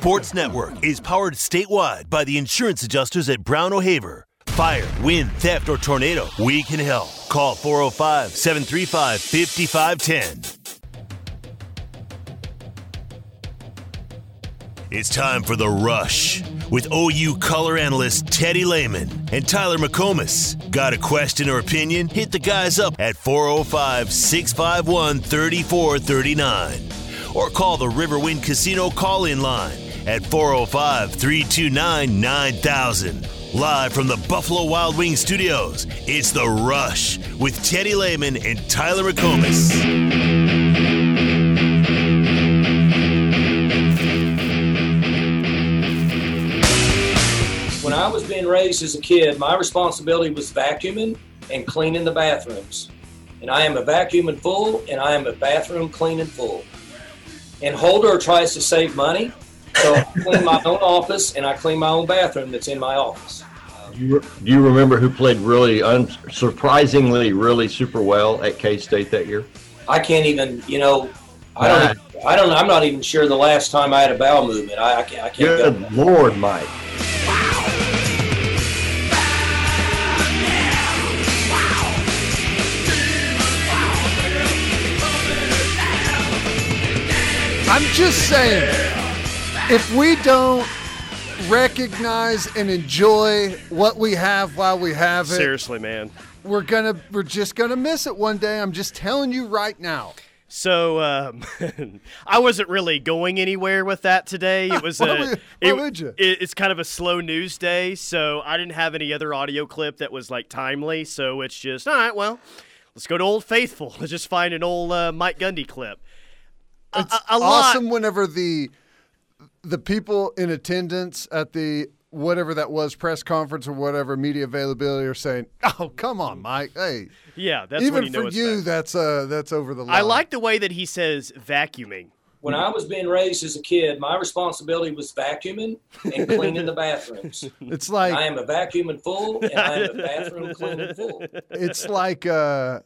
Sports Network is powered statewide by the insurance adjusters at Brown O'Haver. Fire, wind, theft, or tornado, we can help. Call 405 735 5510. It's time for The Rush with OU color analyst Teddy Lehman and Tyler McComas. Got a question or opinion? Hit the guys up at 405 651 3439 or call the Riverwind Casino call in line at 405 329 9000. Live from the Buffalo Wild Wings studios, it's The Rush with Teddy Lehman and Tyler McComas. When I was being raised as a kid, my responsibility was vacuuming and cleaning the bathrooms. And I am a vacuum in full, and I am a bathroom cleaning full. And Holder tries to save money, so I clean my own office and I clean my own bathroom that's in my office. Do you, do you remember who played really, unsurprisingly, really super well at K State that year? I can't even, you know, I don't, I don't, I'm not even sure the last time I had a bowel movement. I, I can't, I can't. Good Lord, Mike. I'm just saying, if we don't recognize and enjoy what we have while we have it, Seriously, man. we're gonna we're just gonna miss it one day. I'm just telling you right now. So um, I wasn't really going anywhere with that today. It was Why a, would- why it- would you? it- it's kind of a slow news day, so I didn't have any other audio clip that was like timely. So it's just all right. Well, let's go to Old Faithful. Let's just find an old uh, Mike Gundy clip. A- It's a- a lot- awesome whenever the the people in attendance at the whatever that was press conference or whatever media availability are saying, "Oh, come on, Mike. Hey, Yeah, that's when even you for it's you, bad. that's uh that's over the line." I like the way that he says vacuuming. When I was being raised as a kid, my responsibility was vacuuming and cleaning the bathrooms. It's like I am a vacuum in full, and I am a bathroom cleaning full. it's like uh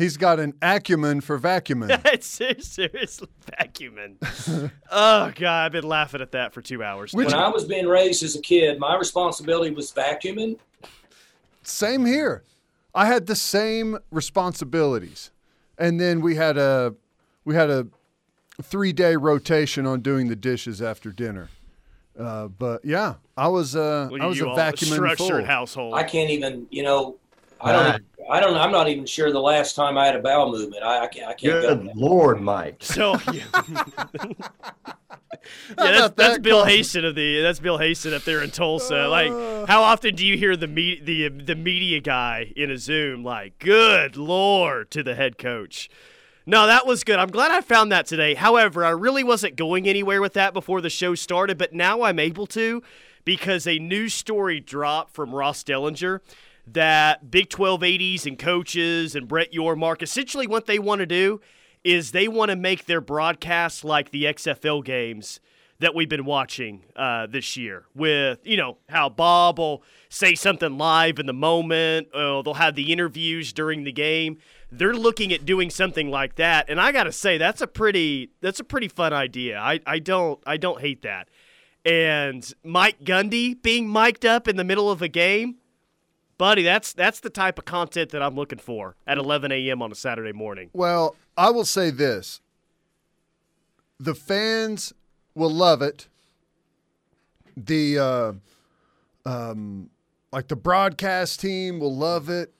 he's got an acumen for vacuuming. it's ser- seriously vacuuming. oh god, I've been laughing at that for two hours. When. I was being raised as a kid, my responsibility was vacuuming Same here. I had the same responsibilities, and then we had a we had a three day rotation on doing the dishes after dinner. Uh, but yeah, I was uh, Look I was a all, vacuum structured full. household. I can't even, you know, I don't, I don't, I'm not even sure the last time I had a bowel movement. I, I can't, I can't Good go. Lord, Mike. So yeah, yeah that's, that's that, Bill Colin? Haisten of the that's Bill Haisten up there in Tulsa. Like, how often do you hear the me, the the media guy in a Zoom like, "Good lord" to the head coach? No, that was good. I'm glad I found that today. However, I really wasn't going anywhere with that before the show started, but now I'm able to because a news story dropped from Ross Dellenger that Big 12 ADs and coaches and Brett Yormark essentially what they want to do is they want to make their broadcasts like the XFL games that we've been watching uh, this year with, you know, how Bob will say something live in the moment, or they'll have the interviews during the game. They're looking at doing something like that, and I got to say that's a pretty that's a pretty fun idea. I, I don't I don't hate that. And Mike Gundy being mic'd up in the middle of a game, buddy, that's that's the type of content that I'm looking for at 11 a.m. on a Saturday morning. Well, I will say this: the fans will love it. The uh, um, like the broadcast team will love it.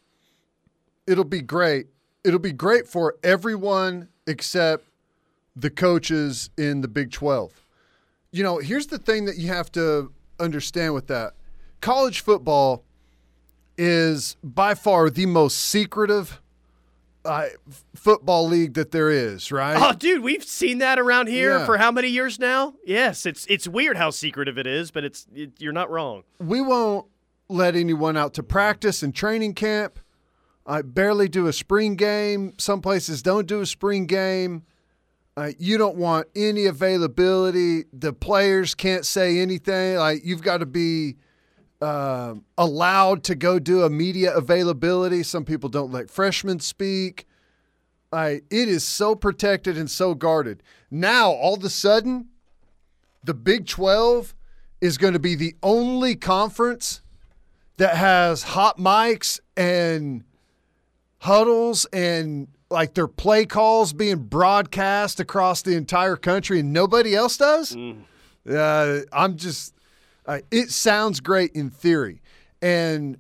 It'll be great. It'll be great for everyone except the coaches in the Big 12. You know, here's the thing that you have to understand with that. College football is by far the most secretive uh, football league that there is, right? Oh, dude, we've seen that around here Yeah. for how many years now? Yes, it's it's weird how secretive it is, but it's it, you're not wrong. we won't let anyone out to practice and training camp. I barely do a spring game. Some places don't do a spring game. Uh, you don't want any availability. The players can't say anything. Like you've got to be um allowed to go do a media availability. Some people don't let freshmen speak. I, it is so protected and so guarded. Now, all of a sudden, the Big 12 is going to be the only conference that has hot mics and huddles and like their play calls being broadcast across the entire country and nobody else does. Uh, I'm just, uh, it sounds great in theory. And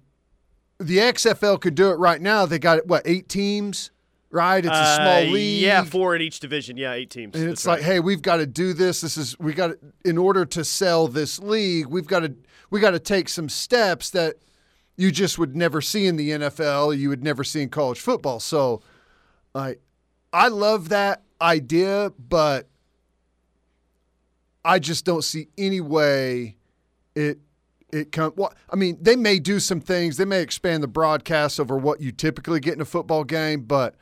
the XFL could do it right now. They got, what, eight teams, right? It's a small Uh, league. Yeah, four in each division. Yeah, eight teams. And That's it's right. like, hey, we've got to do this. This is we got to, in order to sell this league, we've got to we got to take some steps that you just would never see in the NFL, you would never see in college football. So, I I love that idea, but I just don't see any way it it come. Well, I mean, they may do some things. They may expand the broadcast over what you typically get in a football game, but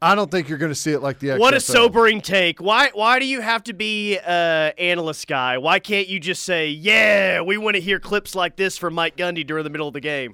I don't think you're going to see it like the XFL. What a sobering take. Why why do you have to be uh analyst guy? Why can't you just say, "Yeah, we want to hear clips like this from Mike Gundy during the middle of the game."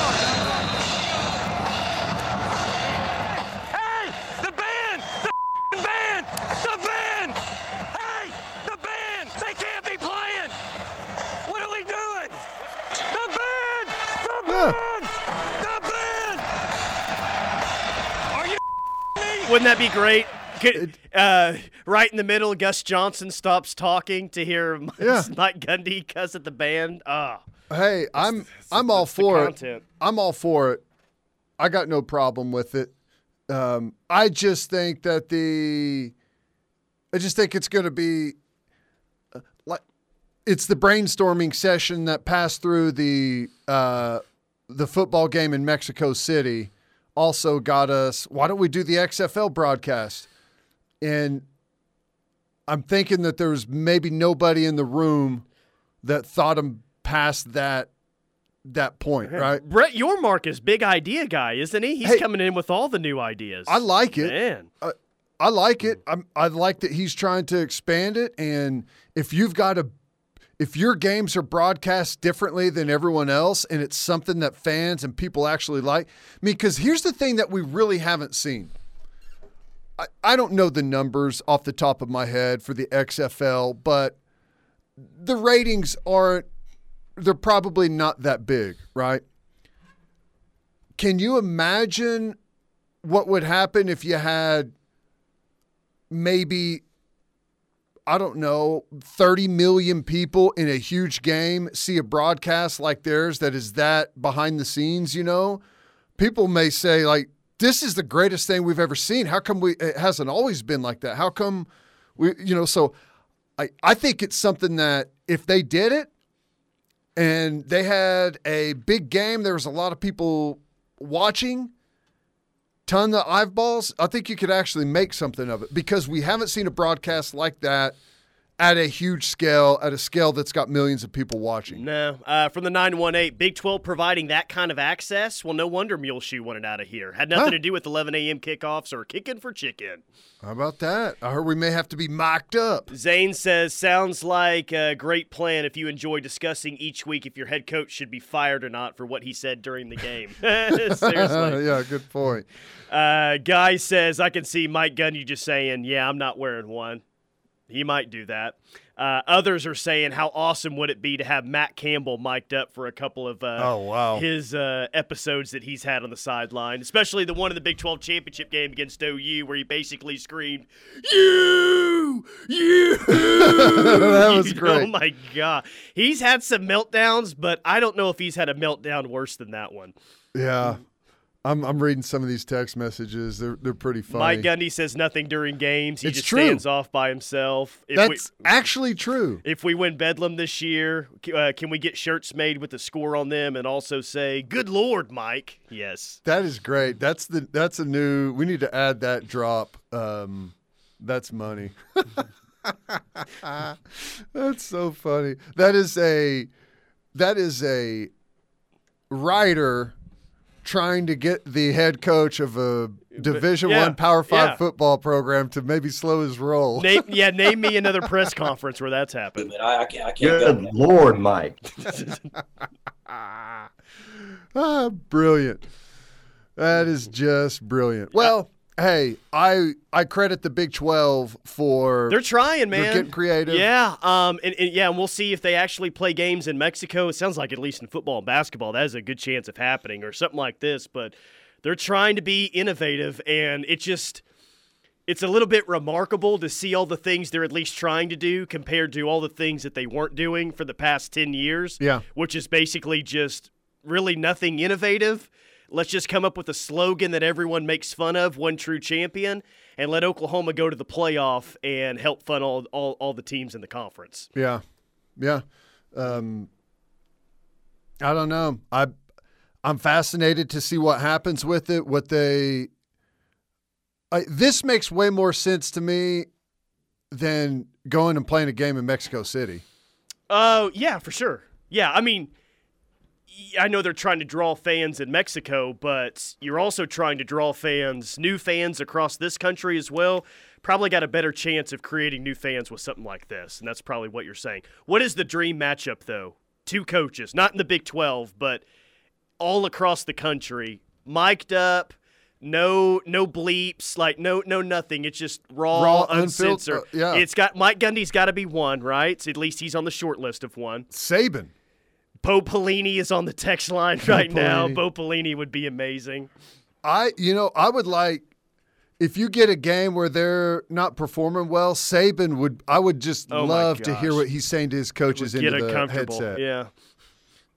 Wouldn't that be great? Could, uh, right in the middle, Gus Johnson stops talking to hear Mike, Yeah. Mike Gundy cuss at the band. Ah, Hey, I'm I'm all for it. I'm all for it. I got no problem with it. Um, I just think that the, I just think it's going to be, uh, like, it's the brainstorming session that passed through the uh, the football game in Mexico City. Also got us. Why don't we do the XFL broadcast? And I'm thinking that there's maybe nobody in the room that thought him past that that point, right? Brett Yormark is big idea guy, isn't he? He's Hey. coming in with all the new ideas. I like it. Man, I like it. I'm, I like that he's trying to expand it. And if you've got a, if your games are broadcast differently than everyone else, and it's something that fans and people actually like, I mean, because here's the thing that we really haven't seen. I, I don't know the numbers off the top of my head for the XFL, but the ratings aren't. They're probably not that big, right? Can you imagine what would happen if you had maybe I don't know, 30 million people in a huge game see a broadcast like theirs that is that behind the scenes, you know? People may say like this is the greatest thing we've ever seen. How come we it hasn't always been like that? How come we you know, so I I think it's something that if they did it and they had a big game, there was a lot of people watching, ton of eyeballs, I think you could actually make something of it because we haven't seen a broadcast like that at a huge scale, at a scale that's got millions of people watching. no. Uh, from the 918, Big 12 providing that kind of access. Well, no wonder Muleshoe wanted out of here. Had nothing Huh? to do with 11 a.m. kickoffs or kicking for chicken. How about that? I heard we may have to be mocked up. Zane says, sounds like a great plan if you enjoy discussing each week if your head coach should be fired or not for what he said during the game. Seriously. yeah, good point. Uh, Guy says, I can see Mike Gundy just saying, yeah, I'm not wearing one. He might do that. Uh, others are saying, how awesome would it be to have Matt Campbell mic'd up for a couple of uh, Oh, wow. his uh, episodes that he's had on the sideline, especially the one in the Big 12 championship game against OU where he basically screamed, You! You! That was You great. Oh, my God. He's had some meltdowns, but I don't know if he's had a meltdown worse than that one. Yeah. I'm, I'm reading some of these text messages. They're, they're pretty funny. Mike Gundy says nothing during games. He It's just true. stands off by himself. If That's we, actually true. if we win Bedlam this year, uh, can we get shirts made with the score on them and also say, "Good Lord, Mike"? Yes. That is great. That's the that's a new. We need to add that drop. Um, that's money. that's so funny. That is a that is a writer trying to get the head coach of a Division yeah, One Power Five yeah. football program to maybe slow his roll. Name, yeah, name me another press conference where that's happened. I, I can't, I can't go. Good Lord, Mike. Ah, brilliant. That is just brilliant. Well, hey, I I credit the Big Twelve for They're trying, man. getting creative. Yeah, um, and, and yeah, and we'll see if they actually play games in Mexico. It sounds like at least in football and basketball, that is a good chance of happening or something like this. But they're trying to be innovative, and it just it's a little bit remarkable to see all the things they're at least trying to do compared to all the things that they weren't doing for the past 10 years. Yeah. Which is basically just really nothing innovative. Let's just come up with a slogan that everyone makes fun of, one true champion, and let Oklahoma go to the playoff and help fund all, all, all the teams in the conference. Yeah, yeah. Um, I don't know. I I'm fascinated to see what happens with it. What they I, this makes way more sense to me than going and playing a game in Mexico City. Oh, yeah, for sure. Yeah, I mean, I know they're trying to draw fans in Mexico, but you're also trying to draw fans, new fans across this country as well. Probably got a better chance of creating new fans with something like this, and that's probably what you're saying. What is the dream matchup, though? Two coaches, not in the Big 12, but all across the country, mic'd up, no no bleeps, like no no nothing. It's just raw, Raw, uncensored. unfiltered, uh, yeah. It's got Mike Gundy's got to be one, right? At least he's on the short list of one. Saban. Bo Pelini is on the text line right now. Pelini. Bo Pelini would be amazing. I you know I would like if you get a game where they're not performing well, Saban would I would just Oh love to hear what he's saying to his coaches Get into the uncomfortable. headset. Yeah.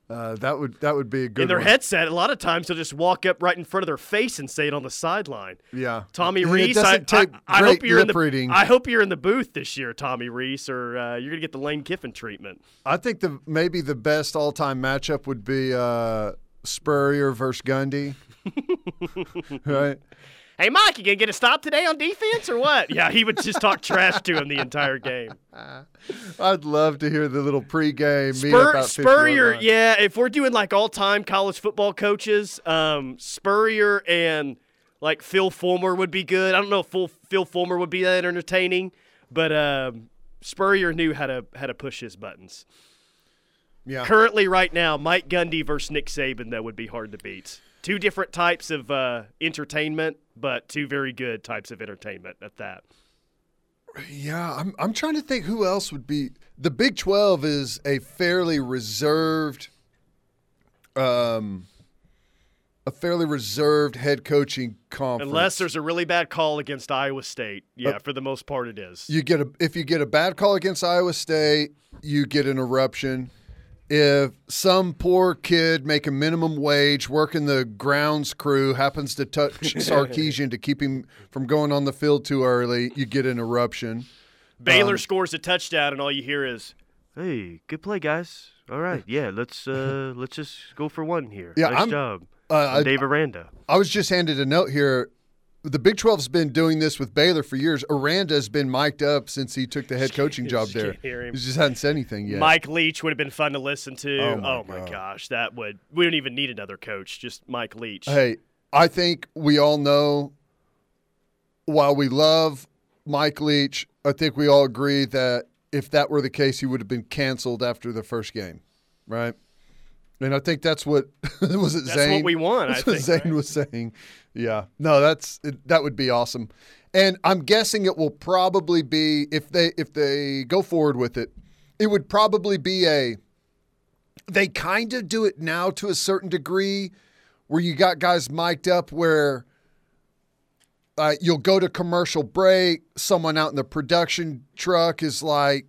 Uh, that would that would be a good In their one. headset, a lot of times they'll just walk up right in front of their face and say it on the sideline. Yeah, Tommy Rees, I, I, I hope you're in the reading. I hope you're in the booth this year, Tommy Rees, or uh, you're gonna get the Lane Kiffin treatment. I think the maybe the best all time matchup would be uh, Spurrier versus Gundy. right? Hey, Mike, you gonna get a stop today on defense or what? yeah, he would just talk trash to him the entire game. I'd love to hear the little pregame meet Spur, up out 50 Spurrier, yeah. If we're doing like all-time college football coaches, um, Spurrier and like Phil Fulmer would be good. I don't know if Phil, Phil Fulmer would be that entertaining, but um, Spurrier knew how to how to push his buttons. yeah. Currently, right now, Mike Gundy versus Nick Saban that would be hard to beat. Two different types of uh, entertainment, but two very good types of entertainment at that. Yeah, I'm I'm trying to think who else would be. The Big 12 is a fairly reserved um a fairly reserved head coaching conference. Unless there's a really bad call against Iowa State. Yeah, Uh, for the most part, it is. you get a if you get a bad call against Iowa State, you get an eruption. If some poor kid making minimum wage working the grounds crew happens to touch Sarkisian to keep him from going on the field too early, you get an eruption. Baylor Um, scores a touchdown, and all you hear is, "Hey, good play, guys. All right, yeah, let's uh, let's just go for one here. Yeah, nice I'm- job, Uh, I'm Dave Aranda." I was just handed a note here. The Big 12's been doing this with Baylor for years. Aranda's been mic'd up since he took the head coaching job there. can't hear him. He just hadn't said anything yet. Mike Leach would have been fun to listen to. Oh, oh, my God. gosh, that would. We don't even need another coach. Just Mike Leach. Hey, I think we all know, while we love Mike Leach, I think we all agree that if that were the case, he would have been canceled after the first game, right? And I think that's what was it. Zane. That's Zane? what we want, I That's what think, Zane right? was saying. Yeah, no, that's that would be awesome. And I'm guessing it will probably be if they if they go forward with it, it would probably be a. They kind of do it now to a certain degree, where you got guys mic'd up where. Uh, you'll go to commercial break. Someone out in the production truck is like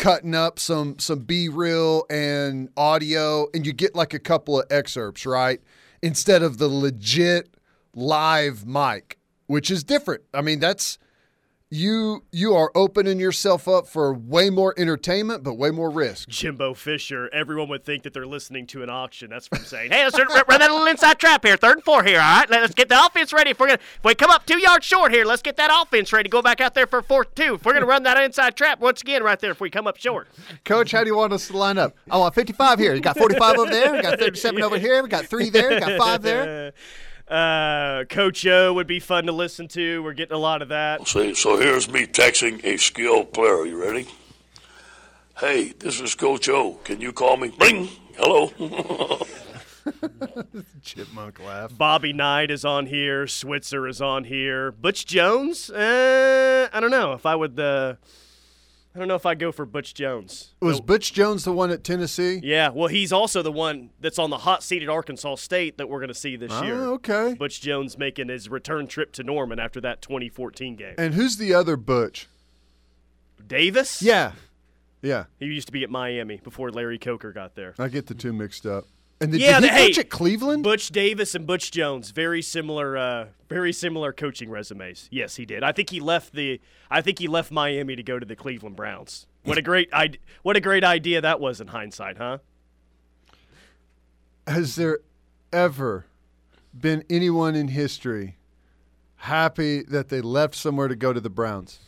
cutting up some some B reel and audio, and you get like a couple of excerpts, right? Instead of the legit live mic, which is different. I mean, that's you you are opening yourself up for way more entertainment, but way more risk. Jimbo Fisher. Everyone would think that they're listening to an auction. That's from saying, "Hey, let's run run that little inside trap here, third and four here. All right, let's get the offense ready. If we're gonna, if we come up two yards short here, let's get that offense ready. Go back out there for fourth two. If we're gonna run that inside trap once again right there, if we come up short, Coach, how do you want us to line up? Oh, I want 55 here. You got 45 over there. We got 37 over here. We got three there. We got five there. Uh, Coach O would be fun to listen to. We're getting a lot of that. See, so here's me texting a skilled player. You ready? Hey, this is Coach O. Can you call me? Bling. Hello. Chipmunk laugh. Bobby Knight is on here. Switzer is on here. Butch Jones? Uh, I don't know if I would. Uh, I don't know if I'd go for Butch Jones. Was But- Butch Jones the one at Tennessee? yeah, well, he's also the one that's on the hot seat at Arkansas State that we're going to see this ah, year. Oh, okay. Butch Jones making his return trip to Norman after that 2014 game. And who's the other Butch? Davis? Yeah. Yeah. He used to be at Miami before Larry Coker got there. I get the two mixed up. And did, Yeah, did he the- hey, coach at Cleveland? Butch Davis and Butch Jones, very similar, uh, very similar coaching resumes. Yes, he did. I think he left the. I think he left Miami to go to the Cleveland Browns. What a great, I, what a great idea that was in hindsight, huh? Has there ever been anyone in history happy that they left somewhere to go to the Browns?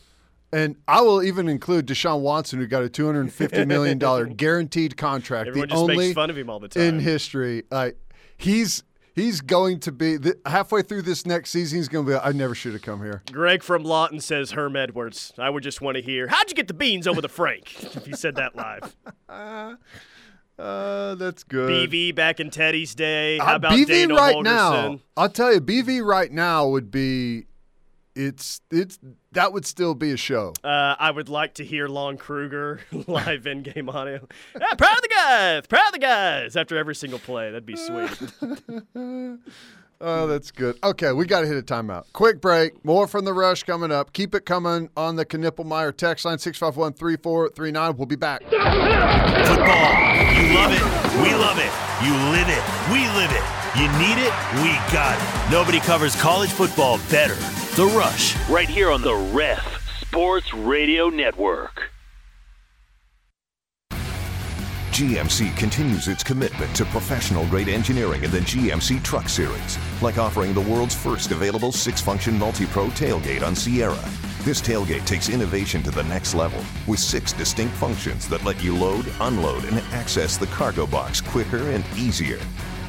And I will even include Deshaun Watson, who got a two hundred fifty million dollar guaranteed contract, Everyone the just only makes fun of him all the time. in history. He's he's going to be th- halfway through this next season. He's going to be. I never should have come here. Greg from Lawton says Herm Edwards. I would just want to hear, how'd you get the beans over the Frank? if you said that live. Uh, that's good. BV back in Teddy's day. Uh, How about BV Dana right Holgorsen? now? I'll tell you, BV right now would be. It's it's that would still be a show. Uh, I would like to hear Lon Kruger live in game audio. Yeah, proud of the guys, proud of the guys after every single play. That'd be sweet. Oh, that's good. Okay, we got to hit a timeout. Quick break. More from the rush coming up. Keep it coming on the Knippelmayer text line 651 3439. We'll be back. Football. You love it. We love it. You live it. We live it. You need it. We got it. Nobody covers college football better. The Rush. Right here on the Ref Sports Radio Network. GMC continues its commitment to professional grade engineering in the GMC Truck Series, like offering the world's first available six function multi pro tailgate on Sierra. This tailgate takes innovation to the next level with six distinct functions that let you load, unload, and access the cargo box quicker and easier.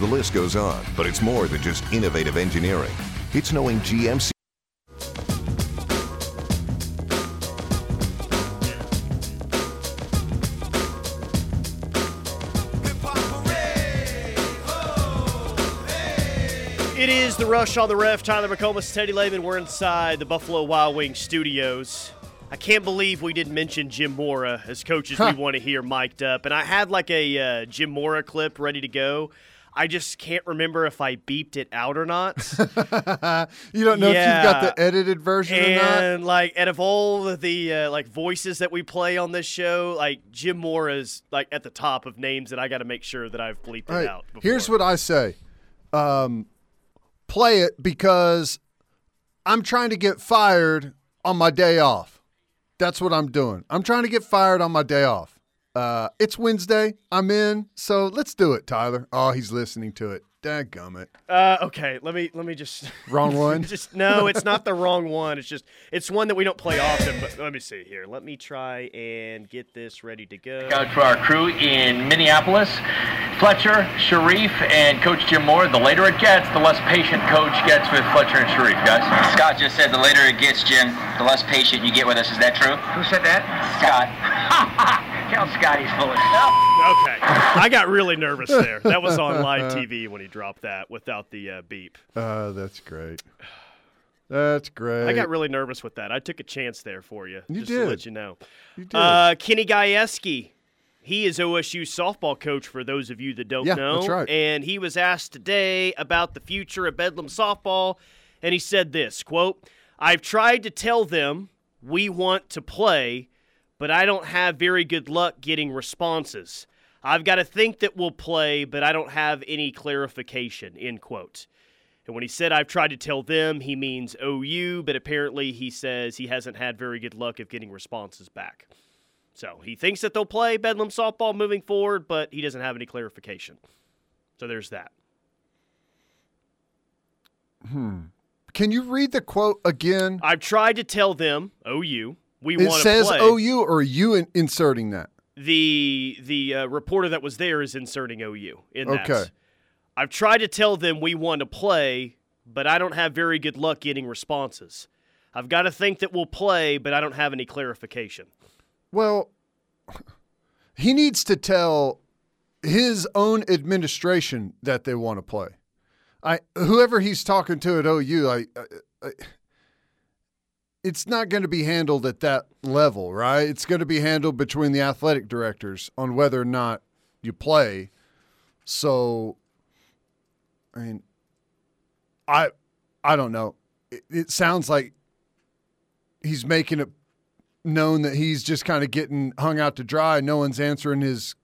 The list goes on, but it's more than just innovative engineering. It's knowing GMC. It is the rush on the ref. Tyler McComas, Teddy Lehman. We're inside the Buffalo Wild Wings studios. I can't believe we didn't mention Jim Mora as coaches we want to hear mic'd up. And I had like a uh, Jim Mora clip ready to go. I just can't remember if I beeped it out or not. You don't know if you've got the edited version or not? and like out of all of the uh, like voices that we play on this show, like Jim Mora is like at the top of names that I got to make sure that I've bleeped All it out. Before. Here's what I say. Um, play it because I'm trying to get fired on my day off. That's what I'm doing. I'm trying to get fired on my day off. Uh, it's Wednesday. I'm in. So let's do it, Tyler. Oh, he's listening to it. Dadgummit. Uh, okay, let me let me just Wrong one? just no, it's not the wrong one. It's just it's one that we don't play often. But let me see here. Let me try and get this ready to go. Out for our crew in Minneapolis, Fletcher, Sharif, and Coach Jim Mora. The later it gets, the less patient Coach gets with Fletcher and Sharif, guys. Scott just said the later it gets, Jim, the less patient you get with us. Is that true? Who said that? Scott. Tell Scott he's full of stuff. Okay, I got really nervous there. That was on live TV when he dropped that without the uh, beep. Uh, that's great. That's great. I got really nervous with that. I took a chance there for you. You just did. to let you know. You did. Uh, Kenny Gajewski. He is OSU softball coach for those of you that don't Yeah, know. that's right. And he was asked today about the future of Bedlam softball, and he said this quote, I've tried to tell them we want to play, but I don't have very good luck getting responses. I've got to think that we'll play, but I don't have any clarification, end quote. And when he said I've tried to tell them, he means OU, but apparently he says he hasn't had very good luck of getting responses back. So he thinks that they'll play Bedlam softball moving forward, but he doesn't have any clarification. So there's that. Hmm. Can you read the quote again? I've tried to tell them, OU, we It want to says play. OU, or are you in- inserting that? the the uh, reporter that was there is inserting OU in that. Okay. I've tried to tell them we want to play, but I don't have very good luck getting responses. I've got to think that we'll play, but I don't have any clarification. Well, he needs to tell his own administration that they want to play. I whoever he's talking to at OU, I, I, I it's not going to be handled at that level, right? It's going to be handled between the athletic directors on whether or not you play. So, I mean, I I don't know. It, it sounds like he's making it known that he's just kind of getting hung out to dry. No one's answering his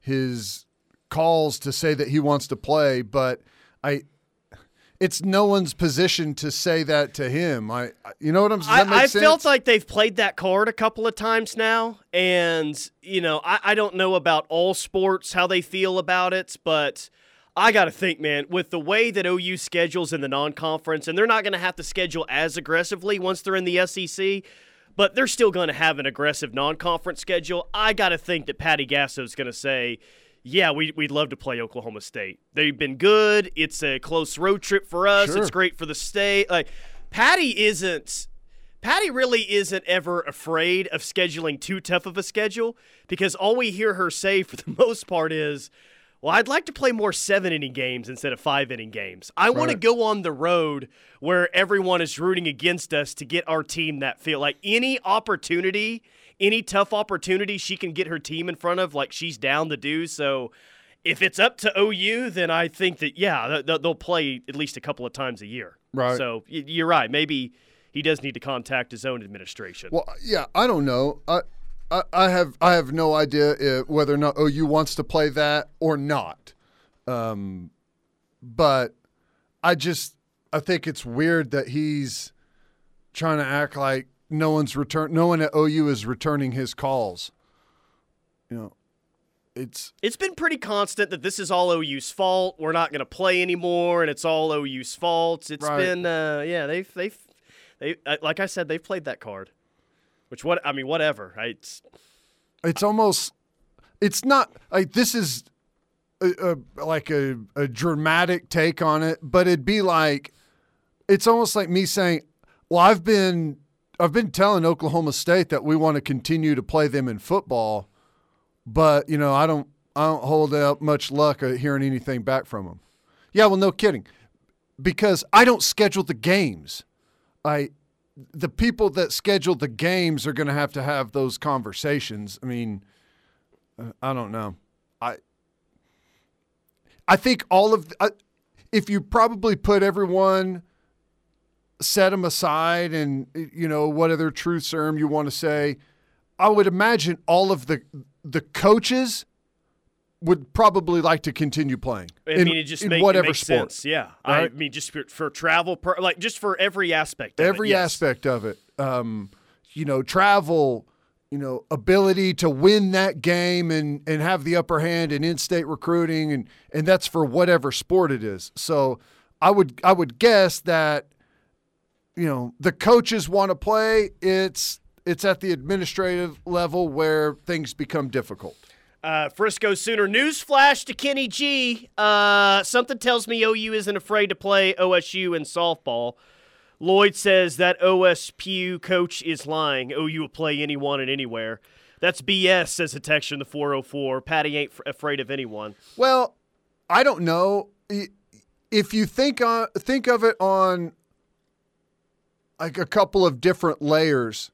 his calls to say that he wants to play, but I it's no one's position to say that to him. I, you know what I'm saying? I, I felt like they've played that card a couple of times now, and you know, I, I don't know about all sports how they feel about it, but I got to think, man, with the way that OU schedules in the non-conference, and they're not going to have to schedule as aggressively once they're in the SEC. But they're still going to have an aggressive non-conference schedule. I got to think that Patty Gasso is going to say, yeah, we, we'd love to play Oklahoma State. They've been good. It's a close road trip for us. Sure. It's great for the state. Like Patty isn't Patty really isn't ever afraid of scheduling too tough of a schedule because all we hear her say for the most part is, well, I'd like to play more seven inning games instead of five inning games. I want to go on the road where everyone is rooting against us to get our team that feel like any opportunity, any tough opportunity she can get her team in front of, like she's down to do. So if it's up to OU, then I think that, yeah, th- th- they'll play at least a couple of times a year. Right. So you're right. Maybe he does need to contact his own administration. Well, yeah, I don't know. I, I, I have I have no idea if, whether or not OU wants to play that or not. Um, but I just I think it's weird that he's trying to act like no one's return no one at OU is returning his calls. You know, it's It's been pretty constant that this is all OU's fault. We're not going to play anymore, and it's all OU's fault. It's Right. been, uh, yeah, they've they've they uh, like I said, they've played that card. Which what I mean, whatever. I, it's it's almost it's not like this is a, a, like a, a dramatic take on it but it'd be like it's almost like me saying well i've been i've been telling oklahoma state that we want to continue to play them in football but you know i don't i don't hold out much luck at hearing anything back from them yeah well no kidding because i don't schedule the games i the people that schedule the games are going to have to have those conversations. I mean, uh, I don't know. I I think all of uh, if you probably put everyone set them aside and you know what other truth serum you want to say, I would imagine all of the the coaches would probably like to continue playing. I in, mean, it just in make, whatever makes sport. sense. Yeah, I mean, just for, for travel, per, like just for every aspect. Of every it, yes. aspect of it. Um, you know, travel, you know, ability to win that game and and have the upper hand in in-state recruiting, and and that's for whatever sport it is. So, I would I would guess that, you know, the coaches want to play. It's it's at the administrative level where things become difficult. Uh, Frisco Sooner news flash to Kenny G. Uh, something tells me OU isn't afraid to play OSU in softball. Lloyd says that OSPU coach is lying. OU will play anyone and anywhere. That's BS, says a texture in the 404. Patty ain't f- afraid of anyone. Well, I don't know if you think on think of it on like a couple of different layers.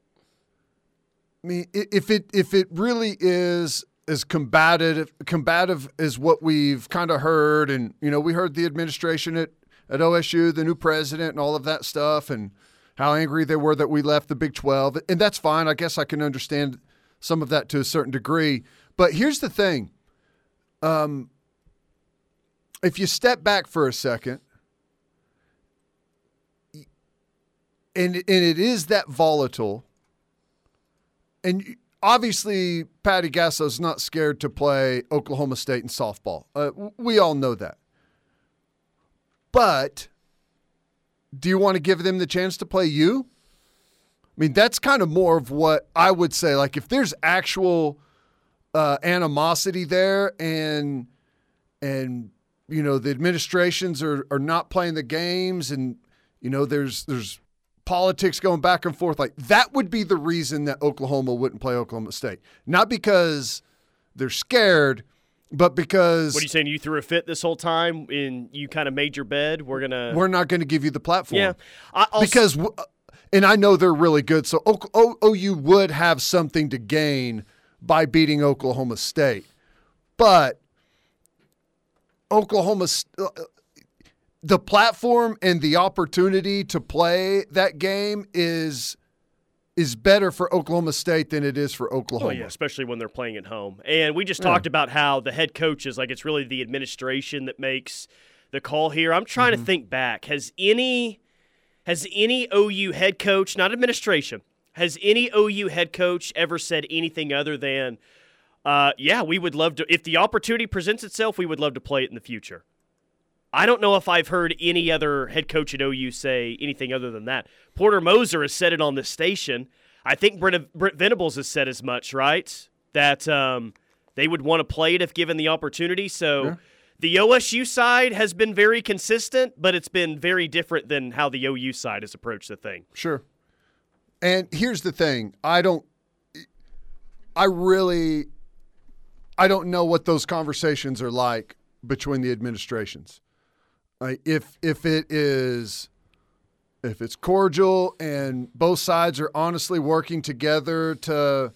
I mean, if it if it really is as combative combative as what we've kind of heard, and you know, we heard the administration at at OSU, the new president, and all of that stuff, and how angry they were that we left the Big Twelve, and that's fine. I guess I can understand some of that to a certain degree. But here's the thing. Um, if you step back for a second, and and it is that volatile, and obviously Patty Gasso's not scared to play Oklahoma State in softball. Uh, we all know that. But do you want to give them the chance to play you? I mean, that's kind of more of what I would say. Like, if there's actual uh, animosity there, and and you know the administrations are are not playing the games, and you know there's there's politics going back and forth, like that would be the reason that Oklahoma wouldn't play Oklahoma State, not because they're scared. But because What are you saying? You threw a fit this whole time and you kind of made your bed. We're gonna. we're not going to give you the platform. Yeah. I because and I know they're really good. So OU would have something to gain by beating Oklahoma State, but Oklahoma, uh, the platform and the opportunity to play that game is is better for Oklahoma State than it is for Oklahoma. Oh yeah, especially when they're playing at home. And we just Yeah. talked about how the head coach is like it's really the administration that makes the call here. I'm trying Mm-hmm. to think back. Has any has any OU head coach, not administration, has any OU head coach ever said anything other than uh, yeah, we would love to if the opportunity presents itself, we would love to play it in the future. I don't know if I've heard any other head coach at OU say anything other than that. Porter Moser has said it on this station. I think Brent, Brent Venables has said as much, right? That um, they would want to play it if given the opportunity. So the OSU side has been very consistent, but it's been very different than how the OU side has approached the thing. Sure. And here's the thing I don't, I really, I don't know what those conversations are like between the administrations. If if it is, if it's cordial and both sides are honestly working together to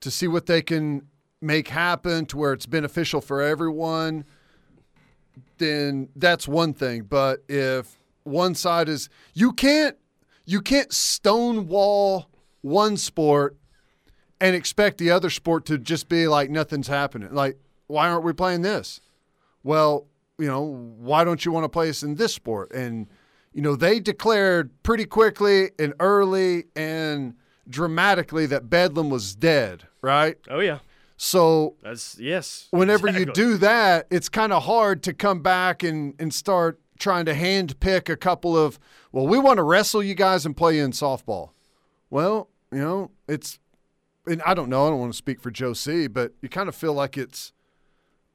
to see what they can make happen to where it's beneficial for everyone, then that's one thing. But if one side is you can't you can't stonewall one sport and expect the other sport to just be like nothing's happening. Like, why aren't we playing this? Well, you know, why don't you want to play us in this sport? And you know, they declared pretty quickly and early and dramatically that Bedlam was dead, right? Oh yeah. So That's yes. whenever you do that, it's kind of hard to come back and, and start trying to hand pick a couple of, well, we want to wrestle you guys and play in softball. Well, you know, it's, and I don't know, I don't want to speak for Joe C, but you kind of feel like it's,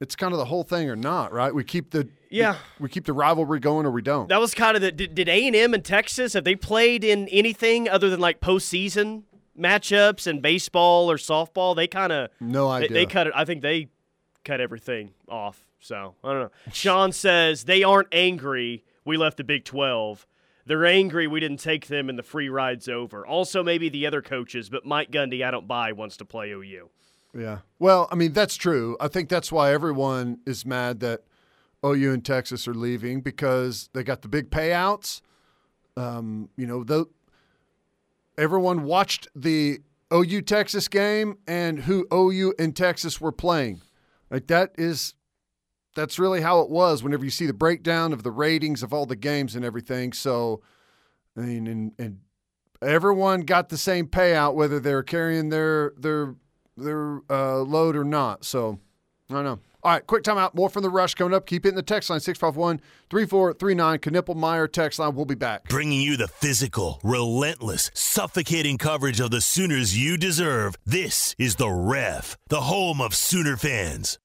it's kind of the whole thing or not, right? We keep the, Yeah. we keep the rivalry going or we don't. That was kind of the did, did A&M and Texas have they played in anything other than like postseason matchups and baseball or softball? They kind of No they, idea. they cut it. I think they cut everything off. So I don't know. Sean says they aren't angry. We left the Big Twelve. They're angry we didn't take them and the free ride's over. Also, maybe the other coaches, but Mike Gundy, I don't buy, wants to play OU. Yeah. Well, I mean, that's true. I think that's why everyone is mad that OU and Texas are leaving because they got the big payouts. Um, you know, the, everyone watched the OU Texas game and who OU and Texas were playing. Like that is that's really how it was whenever you see the breakdown of the ratings of all the games and everything. So I mean and, and everyone got the same payout whether they're carrying their their their uh, load or not. So I don't know. All right, quick timeout. More from the rush coming up. Keep it in the text line 651 3439. Knippelmayer text line. We'll be back. Bringing you the physical, relentless, suffocating coverage of the Sooners you deserve. This is The Ref, the home of Sooner fans.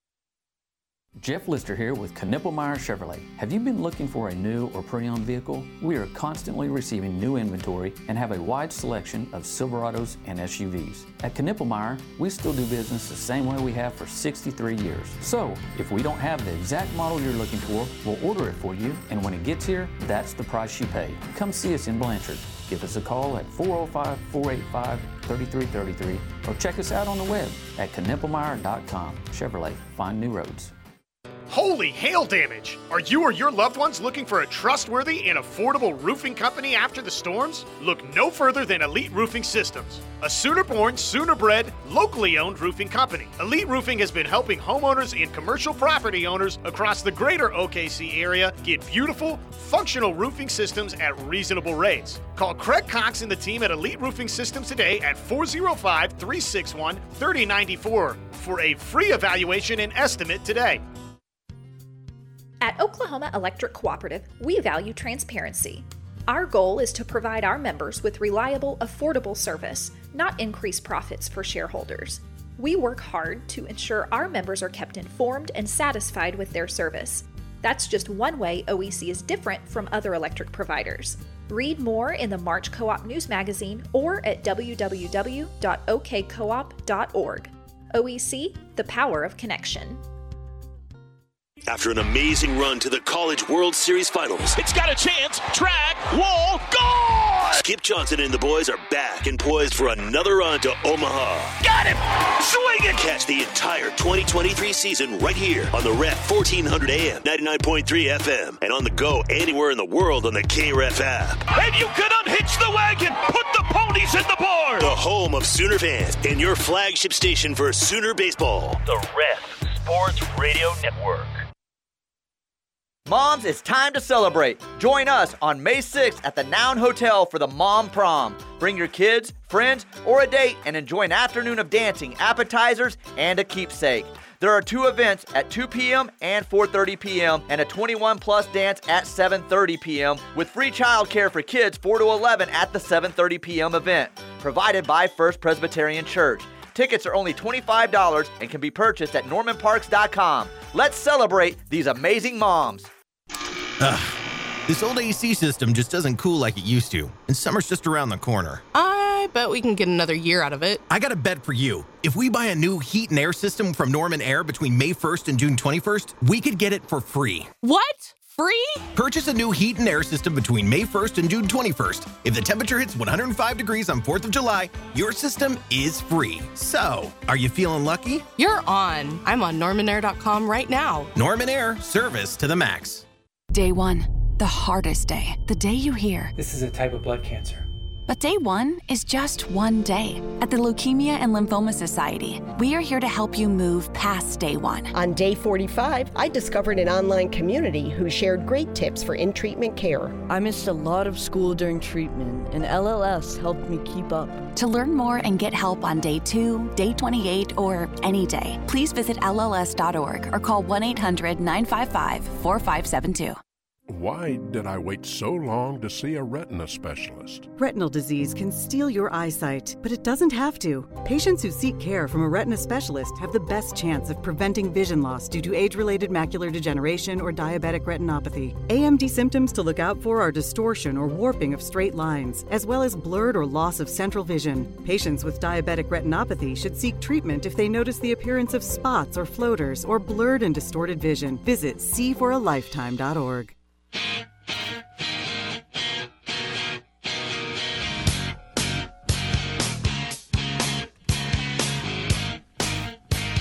Jeff Lister here with Knippelmayer Chevrolet. Have you been looking for a new or pre-owned vehicle? We are constantly receiving new inventory and have a wide selection of Silverados and SUVs. At Knippelmayer, we still do business the same way we have for 63 years. So, if we don't have the exact model you're looking for, we'll order it for you, and when it gets here, that's the price you pay. Come see us in Blanchard. Give us a call at 405 485 3333 or check us out on the web at knippelmayer.com. Chevrolet, find new roads. Holy hail damage! Are you or your loved ones looking for a trustworthy and affordable roofing company after the storms? Look no further than Elite Roofing Systems, a Sooner born, Sooner bred, locally owned roofing company. Elite Roofing has been helping homeowners and commercial property owners across the greater OKC area get beautiful, functional roofing systems at reasonable rates. Call Craig Cox and the team at Elite Roofing Systems today at 405 361 3094 for a free evaluation and estimate today. At Oklahoma Electric Cooperative, we value transparency. Our goal is to provide our members with reliable, affordable service, not increase profits for shareholders. We work hard to ensure our members are kept informed and satisfied with their service. That's just one way OEC is different from other electric providers. Read more in the March Co op News Magazine or at www.okcoop.org. OEC, the power of connection. After an amazing run to the College World Series finals, It's got a chance. Track, wall, goal! Skip Johnson and the boys are back and poised for another run to Omaha. Got him! Swing it! Catch the entire 2023 season right here on the Ref 1400 AM, 99.3 FM, and on the go anywhere in the world on the KREF app. And you can unhitch the wagon. Put the ponies in the barn. The home of Sooner fans and your flagship station for Sooner baseball. The Ref Sports Radio Network. Moms, it's time to celebrate. Join us on May 6th at the Noun Hotel for the Mom Prom. Bring your kids, friends, or a date and enjoy an afternoon of dancing, appetizers, and a keepsake. There are two events at 2 p.m. and 4:30 p.m. and a 21 plus dance at 7:30 p.m. with free childcare for kids 4 to 11 at the 7:30 p.m. event, provided by First Presbyterian Church. Tickets are only $25 and can be purchased at normanparks.com. Let's celebrate these amazing moms. Ugh, this old AC system just doesn't cool like it used to, and summer's just around the corner. I bet we can get another year out of it. I got a bet for you. If we buy a new heat and air system from Norman Air between May 1st and June 21st, we could get it for free. What? Free? Purchase a new heat and air system between May 1st and June 21st. If the temperature hits 105 degrees on 4th of July, your system is free. So, are you feeling lucky? You're on. I'm on normanair.com right now. Norman Air, service to the max. Day one, the hardest day. The day you hear. This is a type of blood cancer. But day one is just one day. At the Leukemia and Lymphoma Society, we are here to help you move past day one. On day 45, I discovered an online community who shared great tips for in treatment care. I missed a lot of school during treatment, and LLS helped me keep up. To learn more and get help on day two, day 28, or any day, please visit LLS.org or call 1 800 955 4572. Why did I wait so long to see a retina specialist? Retinal disease can steal your eyesight, but it doesn't have to. Patients who seek care from a retina specialist have the best chance of preventing vision loss due to age related macular degeneration or diabetic retinopathy. AMD symptoms to look out for are distortion or warping of straight lines, as well as blurred or loss of central vision. Patients with diabetic retinopathy should seek treatment if they notice the appearance of spots or floaters or blurred and distorted vision. Visit seeforalifetime.org.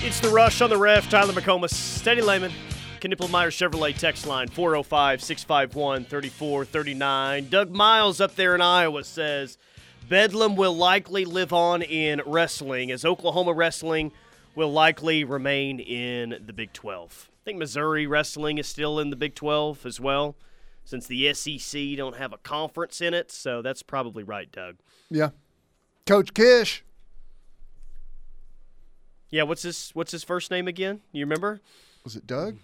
It's the rush on the ref. Tyler McComas, Teddy Lehman, Knippelmayer Chevrolet text line 405 651 3439. Doug Miles up there in Iowa says Bedlam will likely live on in wrestling as Oklahoma wrestling will likely remain in the Big 12. Think Missouri wrestling is still in the Big 12 as well since the SEC don't have a conference in it. So that's probably right, Doug. Yeah. Coach Kish. Yeah, what's his what's his first name again? You remember? Was it Doug?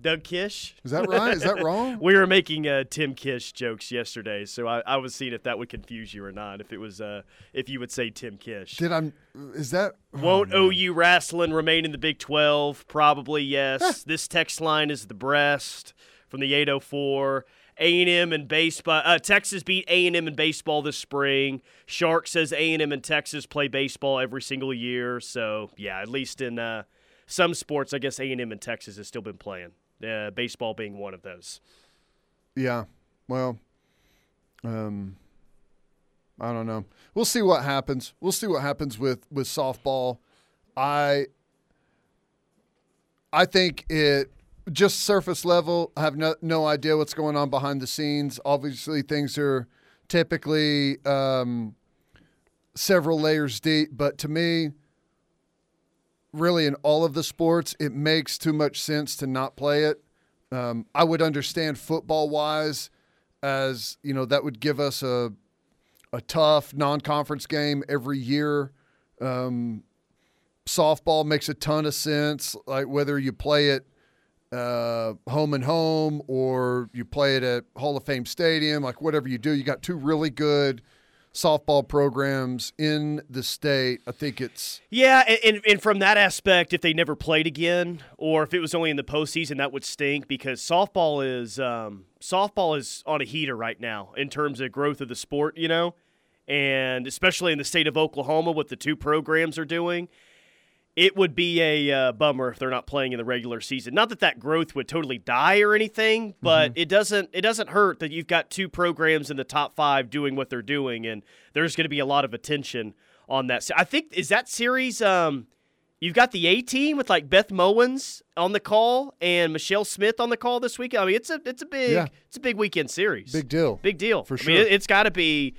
Doug Kish. Is that right? Is that wrong? we were making uh, Tim Kish jokes yesterday, so I, I was seeing if that would confuse you or not. If it was, uh, if you would say Tim Kish. Did I? Is that? Won't OU wrestling remain in the Big Twelve? Probably yes. this text line is the breast from the 804. A&M and baseball. Uh, Texas beat A&M in baseball this spring. Shark says A&M and Texas play baseball every single year. So yeah, at least in uh, some sports, I guess A&M and Texas has still been playing. Uh, baseball being one of those. Yeah. Well, um, I don't know. We'll see what happens. We'll see what happens with with softball. I I think it just surface level. I have no no idea what's going on behind the scenes. Obviously, things are typically um, several layers deep. But to me, really, in all of the sports, it makes too much sense to not play it. Um, I would understand football wise, as you know, that would give us a a tough non-conference game every year. Um, softball makes a ton of sense, like whether you play it uh, home and home or you play it at Hall of Fame Stadium, like whatever you do, you got two really good softball programs in the state. I think it's Yeah, and, and from that aspect, if they never played again, or if it was only in the postseason, that would stink because softball is um, softball is on a heater right now in terms of growth of the sport, you know, and especially in the state of Oklahoma, what the two programs are doing. It would be a uh, bummer if they're not playing in the regular season. Not that that growth would totally die or anything, but Mm-hmm. it doesn't it doesn't hurt that you've got two programs in the top five doing what they're doing, and there's going to be a lot of attention on that. I think is that series. Um, you've got the A team with like Beth Mowins on the call and Michele Smith on the call this week. I mean, it's a it's a big Yeah. it's a big weekend series. Big deal. Big deal For sure. I mean, it, it's got to be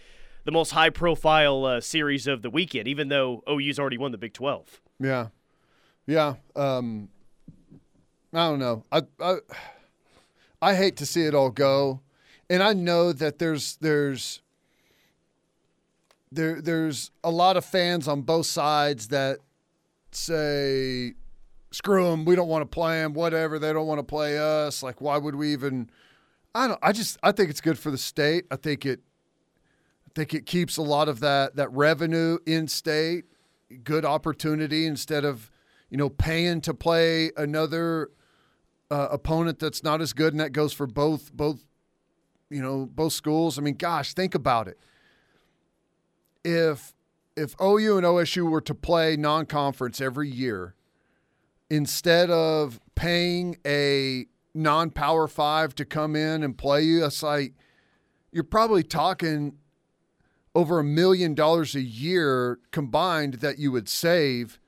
the most high profile uh, series of the weekend, even though OU's already won the Big Twelve. Yeah, yeah. Um, I don't know. I, I I hate to see it all go, and I know that there's there's there there's a lot of fans on both sides that say, "Screw them. We don't want to play them. Whatever. They don't want to play us. Like, why would we even?" I don't. I just. I think it's good for the state. I think it. I think it keeps a lot of that that revenue in state. Good opportunity instead of, you know, paying to play another uh, opponent that's not as good, and that goes for both both, you know, both schools. I mean, gosh, think about it. If if OU and OSU were to play non-conference every year, instead of paying a non-power five to come in and play you, it's like you're probably talking over a million dollars a year combined that you would save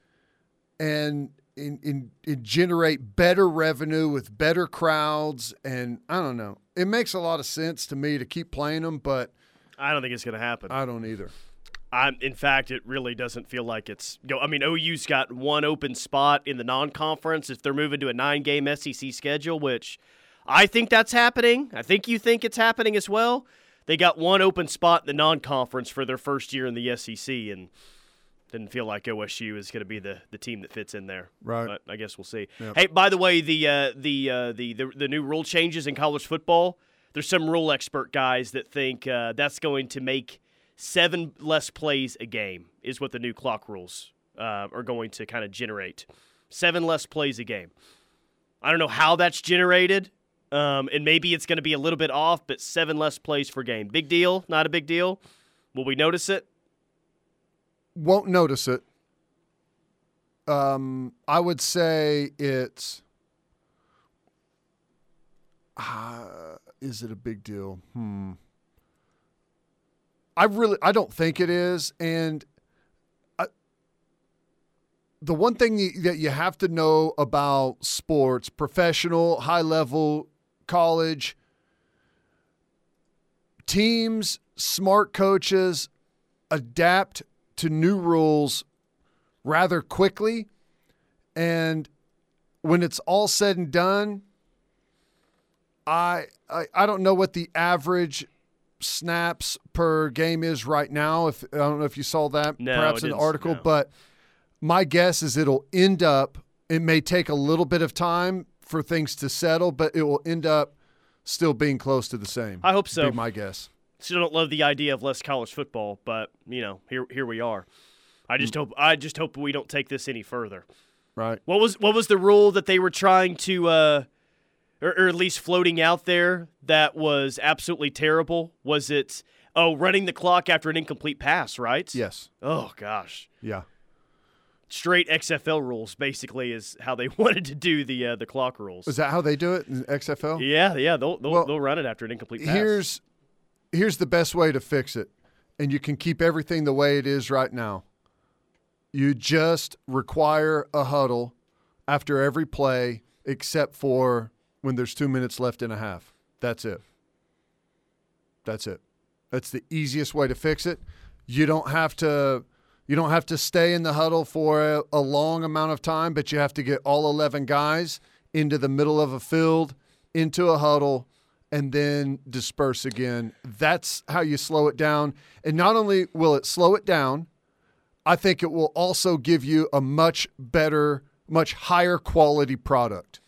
and in, in, in generate better revenue with better crowds and I don't know. It makes a lot of sense to me to keep playing them, but I don't think it's going to happen. I don't either. I'm, in fact, it really doesn't feel like it's. Go, I mean, OU's got one open spot in the non-conference if they're moving to a nine-game SEC schedule, which I think that's happening. I think you think it's happening as well. They got one open spot in the non-conference for their first year in the SEC, and didn't feel like OSU is going to be the, the team that fits in there. Right. But I guess we'll see. Yep. Hey, by the way, the uh, the, uh, the the the new rule changes in college football. There's some rule expert guys that think uh, that's going to make seven less plays a game is what the new clock rules uh, are going to kind of generate. Seven less plays a game. I don't know how that's generated, um, and maybe it's going to be a little bit off, but seven less plays per game. Big deal? Not a big deal? Will we notice it? Won't notice it. Um, I would say it's. Uh, is it a big deal? Hmm. I really, I don't think it is, and the one thing that you have to know about sports, professional, high level, college, teams, smart coaches adapt to new rules rather quickly. And when it's all said and done, I, I I don't know what the average snaps per game is right now. If I don't know if you saw that No, perhaps in the article, no. but my guess is it'll end up. It may take a little bit of time for things to settle, but it will end up still being close to the same. I hope so. Be my guess. Still don't love the idea of less college football, but you know, here here we are. I just hope I just hope we don't take this any further. Right. What was what was the rule that they were trying to uh or, or at least floating out there that was absolutely terrible? Was it oh running the clock after an incomplete pass, right? Yes. Oh gosh. Yeah. Straight XFL rules basically is how they wanted to do the uh, the clock rules. Is that how they do it in XFL? Yeah, yeah, they'll they'll, Well, they'll run it after an incomplete pass. Here's here's the best way to fix it, and you can keep everything the way it is right now. You just require a huddle after every play, except for when there's two minutes left in a half. That's it. That's it. That's the easiest way to fix it. You don't have to. You don't have to stay in the huddle for a, a long amount of time, but you have to get all 11 guys into the middle of a field, into a huddle, and then disperse again. That's how you slow it down. And not only will it slow it down, I think it will also give you a much better, much higher quality product.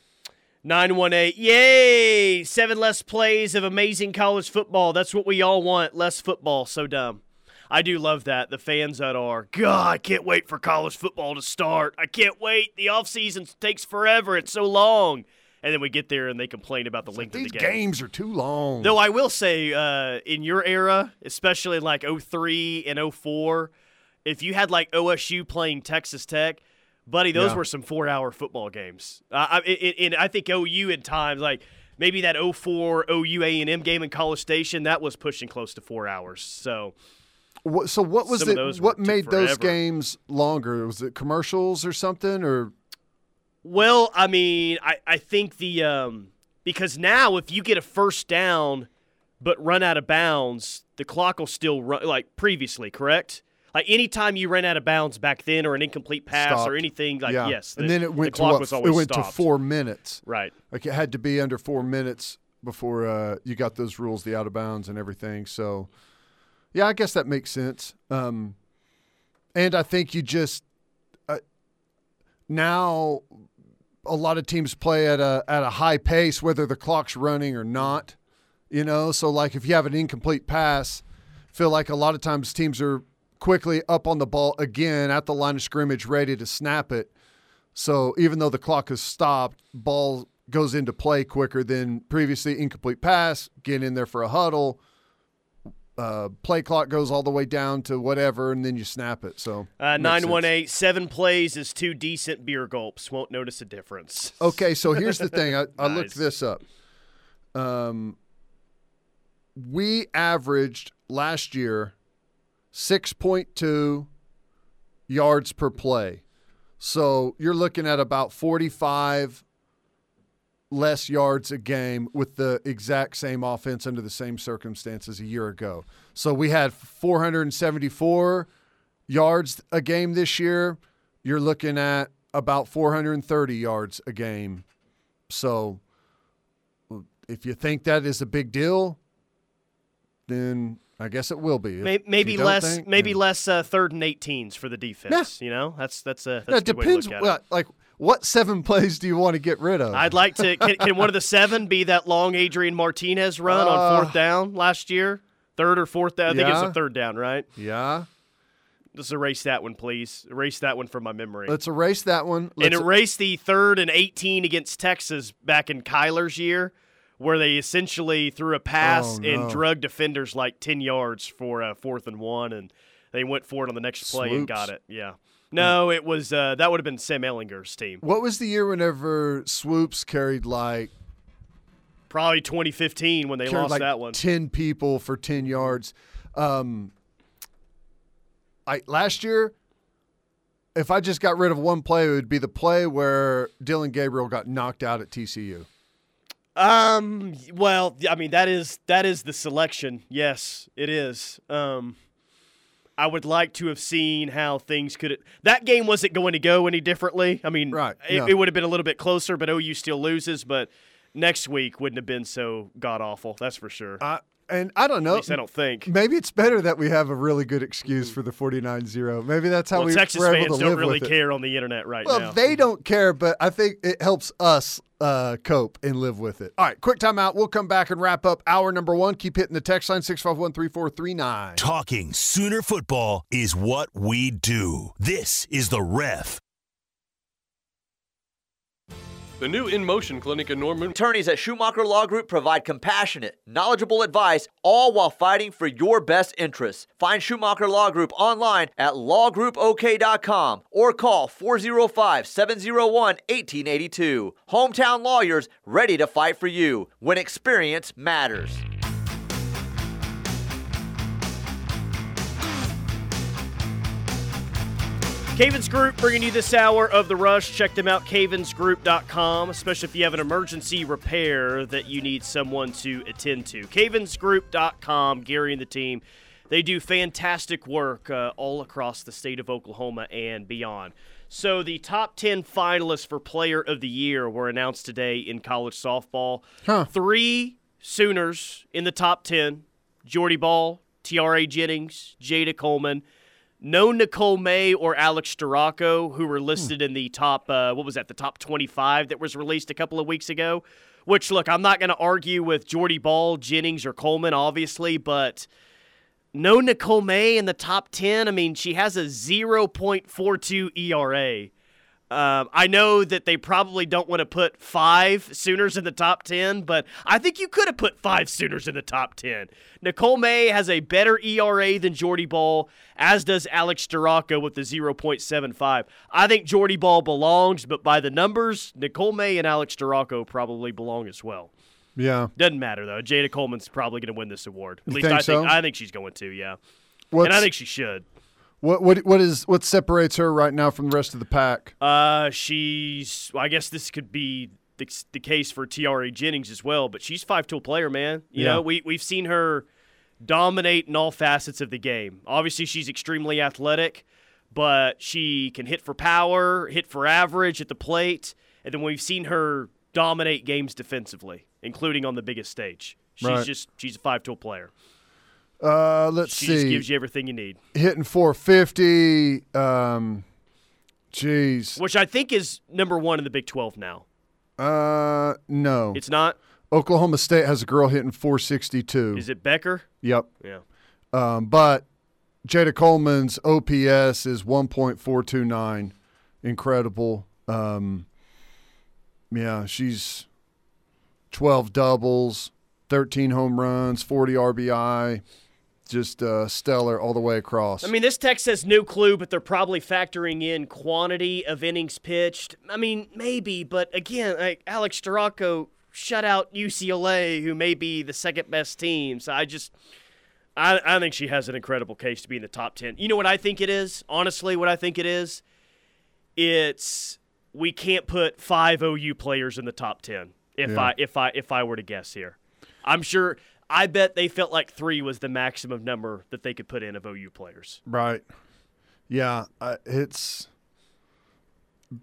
918. Yay! Seven less plays of amazing college football. That's what we all want. Less football. So dumb. I do love that. The fans that are, God, I can't wait for college football to start. I can't wait. The offseason takes forever. It's so long. And then we get there and they complain about the length of These the game. games are too long. Though I will say, uh, in your era, especially like 03 and 04, if you had like OSU playing Texas Tech, buddy, those Yeah. were some four-hour football games. Uh, I, and, and I think OU at times, like maybe that 04 OU A&M game in College Station, that was pushing close to four hours. So What, so what was it? What made those games longer? Was it commercials or something? Or Well, I mean, I, I think the um, because now if you get a first down but run out of bounds, the clock will still run like previously, correct? Like anytime you ran out of bounds back then or an incomplete pass stopped? or anything like yeah. yes, and then it went the to clock what, was it went stopped. to four minutes. Right. Like it had to be under four minutes before uh, you got those rules, the out of bounds and everything. So, yeah, I guess that makes sense. Um, and I think you just uh, now a lot of teams play at a at a high pace, whether the clock's running or not. You know, so like if you have an incomplete pass, feel like a lot of times teams are quickly up on the ball again at the line of scrimmage, ready to snap it. So even though the clock has stopped, ball goes into play quicker than previously. Incomplete pass, get in there for a huddle. Uh, play clock goes all the way down to whatever, and then you snap it. So Uh, makes sense. 918, seven plays is two decent beer gulps. Won't notice a difference. Okay, so here's the thing. I, I looked this up. Um, we averaged last year 6.2 yards per play. So you're looking at about 45 less yards a game with the exact same offense under the same circumstances a year ago. So we had 474 yards a game this year. You're looking at about 430 yards a game. So if you think that is a big deal, then I guess it will be. Maybe less, think, maybe then- less uh, third and 18s for the defense. You know, that's that's a that's Yeah, a it good way to depends. look at what, like, what seven plays do you want to get rid of? I'd like to. Can, can one of the seven be that long Adrian Martinez run on Uh, fourth down last year? Third or fourth down? I think it's Yeah. a third down, right? Yeah. Just erase that one, please. Erase that one from my memory. Let's erase that one. and Let's, erase the third and 18 against Texas back in Kyler's year, where they essentially threw a pass Oh, and no. drug defenders like 10 yards for a fourth and one, and they went for it on the next play and got it. Yeah. No, it was uh, that would have been Sam Ehlinger's team. what was the year whenever Swoopes carried like Probably 2015 when they lost like that one. ten people for ten yards? Um, I last year, if I just got rid of one play, it would be the play where Dillon Gabriel got knocked out at TCU. Um. Well, I mean that is that is the selection. Yes, it is. Um. I would like to have seen how things could. That game wasn't going to go any differently. I mean, Right, It, no. it would have been a little bit closer, but OU still loses. But next week wouldn't have been so god awful. That's for sure. I, and I don't know. At least I don't think. Maybe it's better that we have a really good excuse for the 49-0. Maybe that's how well, we Texas we're able fans to don't live really care on the internet right Well, now. they don't care, but I think it helps us uh, cope and live with it. All right, quick timeout. We'll come back and wrap up hour number one. Keep hitting the text line 651 3439. Talking Sooner football is what we do. This is the ref. The new In Motion clinic in Norman. Attorneys at Schumacher Law Group provide compassionate, knowledgeable advice, all while fighting for your best interests. Find Schumacher Law Group online at lawgroupok.com or call 405 701 1882. Hometown lawyers ready to fight for you when experience matters. Cavens Group bringing you this hour of the rush. Check them out, cavensgroup.com, especially if you have an emergency repair that you need someone to attend to. Cavensgroup.com, Gary and the team, they do fantastic work uh, all across the state of Oklahoma and beyond. So, the top 10 finalists for Player of the Year were announced today in college softball. Three Sooners in the top 10 Jordy Bahl, Tiare Jennings, Jayda Coleman. No Nicole May or Alex Storako, who were listed in the top, uh, what was that, the top 25 that was released a couple of weeks ago. Which, look, I'm not going to argue with Jordy Bahl, Jennings, or Coleman, obviously, but no Nicole May in the top 10. I mean, she has a 0.42 ERA. Um, I know that they probably don't want to put five Sooners in the top 10, but I think you could have put five Sooners in the top 10. Nicole May has a better ERA than Jordy Bahl, as does Alex Storako with the 0.75. I think Jordy Bahl belongs, but by the numbers, Nicole May and Alex Storako probably belong as well. Yeah. Doesn't matter though. Jayda Coleman's probably going to win this award. At You least think I think so? I think she's going to. Yeah, What's, and I think she should. What what what is what separates her right now from the rest of the pack? Uh, she's. Well, I guess this could be the, the case for Tiare Jennings as well, but she's five tool player, man. You Yeah. know, we we've seen her dominate in all facets of the game. Obviously, she's extremely athletic, but she can hit for power, hit for average at the plate, and then we've seen her dominate games defensively, including on the biggest stage. She's Right. just she's a five tool player. Uh, let's She see. just gives you everything you need. Hitting 450. Um, jeez. Which I think is number one in the Big 12 now. Uh, no. It's not? Oklahoma State has a girl hitting 462. Is it Becker? Yep. Yeah. Um, but Jayda Coleman's OPS is 1.429. Incredible. Um, yeah, she's 12 doubles, 13 home runs, 40 RBI. Just uh, stellar all the way across. I mean, this text says no clue, but they're probably factoring in quantity of innings pitched. I mean, maybe, but again, like Alex Storako shut out UCLA, who may be the second best team. So I just, I, I think she has an incredible case to be in the top 10. You know what I think it is? Honestly, what I think it is? It's we can't put five OU players in the top 10 if Yeah. I if I if I were to guess here. I'm sure I bet they felt like 3 was the maximum number that they could put in of OU players. Right. Yeah, uh, it's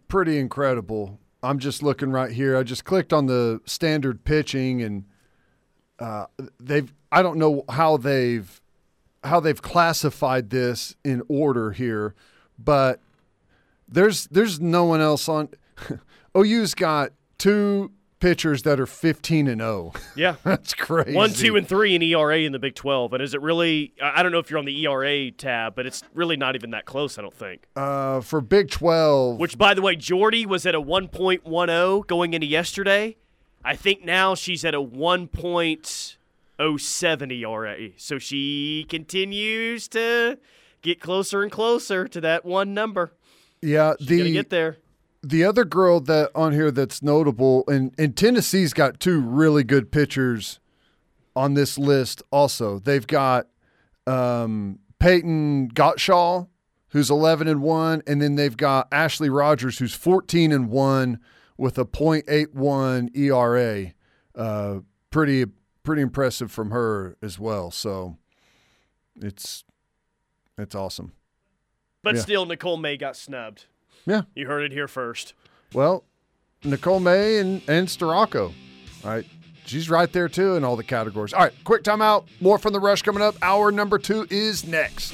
pretty incredible. I'm just looking right here. I just clicked on the standard pitching, and uh, they've. I don't know how they've how they've classified this in order here, but there's there's no one else on. OU's got two pitchers that are 15 and 0. Yeah, that's crazy. One, two, and three in ERA in the Big 12. And is it really? I don't know if you're on the ERA tab, but it's really not even that close. I don't think. Uh, for Big 12, Which, by the way, Jordy was at a 1.10 going into yesterday. I think now she's at a 1.07 ERA. So she continues to get closer and closer to that one number. yeah, She's the get there. The other girl that on here that's notable, and, and Tennessee's got two really good pitchers on this list. Also, they've got um, Payton Gottshall, who's eleven and one, and then they've got Ashley Rogers, who's fourteen and one with a .81 ERA. Uh, pretty pretty impressive from her as well. So it's it's awesome. But Yeah. still, Nicole May got snubbed. Yeah. You heard it here first. Well, Nicole May and, and Storako. All right. She's right there too in all the categories. All right, quick timeout. More from the rush coming up. Hour number two is next.